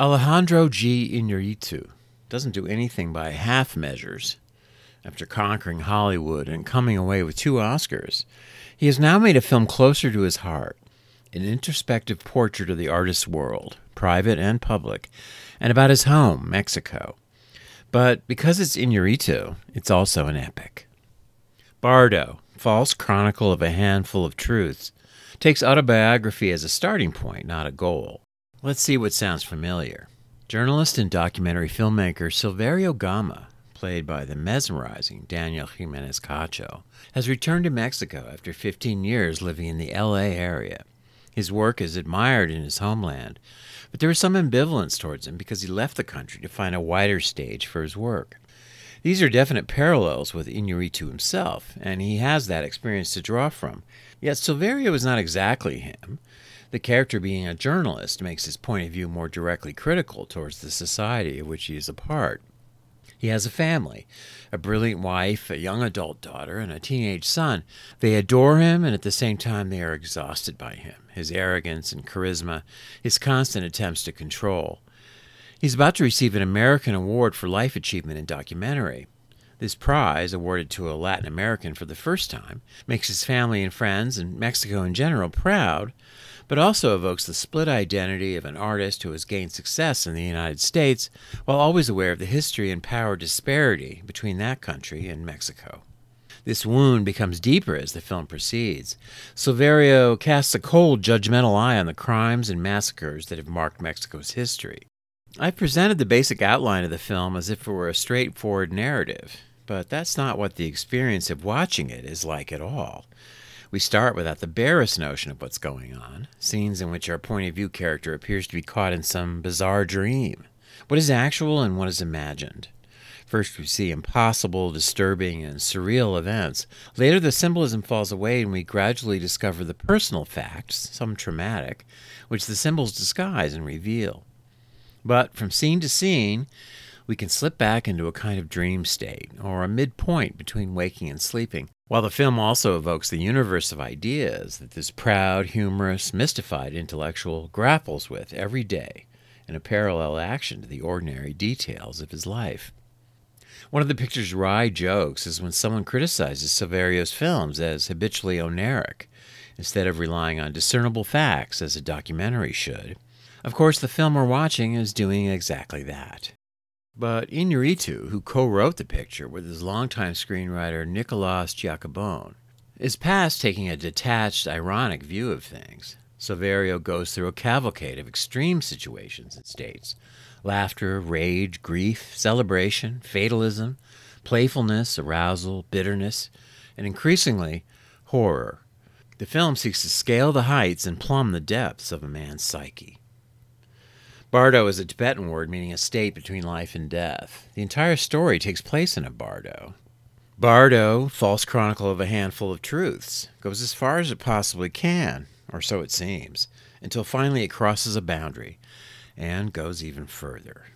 Alejandro G. Inarritu doesn't do anything by half measures. After conquering Hollywood and coming away with two Oscars, he has now made a film closer to his heart, an introspective portrait of the artist's world, private and public, and about his home, Mexico. But because it's Inarritu, it's also an epic. Bardo, False Chronicle of a Handful of Truths, takes autobiography as a starting point, not a goal. Let's see what sounds familiar. Journalist and documentary filmmaker Silverio Gama played by the mesmerizing Daniel Gimenez Cacho, has returned to Mexico after 15 years living in the LA area. His work is admired in his homeland, but there is some ambivalence towards him because he left the country to find a wider stage for his work. These are definite parallels with Inarritu himself, and he has that experience to draw from. Yet Silverio is not exactly him. The character being a journalist makes his point of view more directly critical towards the society of which he is a part. He has a family a brilliant wife, a young adult daughter, and a teenage son. They adore him, and at the same time, they are exhausted by him, his arrogance and charisma, his constant attempts to control. He's about to receive an American Award for Life Achievement in Documentary. This prize, awarded to a Latin American for the first time, makes his family and friends and Mexico in general proud, but also evokes the split identity of an artist who has gained success in the United States while always aware of the history and power disparity between that country and Mexico. This wound becomes deeper as the film proceeds. Silverio casts a cold, judgmental eye on the crimes and massacres that have marked Mexico's history. I've presented the basic outline of the film as if it were a straightforward narrative, but that's not what the experience of watching it is like at all. We start without the barest notion of what's going on, scenes in which our point of view character appears to be caught in some bizarre dream. What is actual and what is imagined? First, we see impossible, disturbing, and surreal events. Later, the symbolism falls away, and we gradually discover the personal facts, some traumatic, which the symbols disguise and reveal. But from scene to scene, we can slip back into a kind of dream state, or a midpoint between waking and sleeping, while the film also evokes the universe of ideas that this proud, humorous, mystified intellectual grapples with every day in a parallel action to the ordinary details of his life. One of the picture's wry jokes is when someone criticizes Silverio's films as habitually oneiric, instead of relying on discernible facts as a documentary should. Of course, the film we're watching is doing exactly that. But Inarritu, who co wrote the picture with his longtime screenwriter Nicolas Giacobone, is past taking a detached, ironic view of things. Silverio goes through a cavalcade of extreme situations and states laughter, rage, grief, celebration, fatalism, playfulness, arousal, bitterness, and increasingly, horror. The film seeks to scale the heights and plumb the depths of a man's psyche. Bardo is a Tibetan word meaning a state between life and death. The entire story takes place in a bardo. Bardo, false chronicle of a handful of truths, goes as far as it possibly can, or so it seems, until finally it crosses a boundary and goes even further.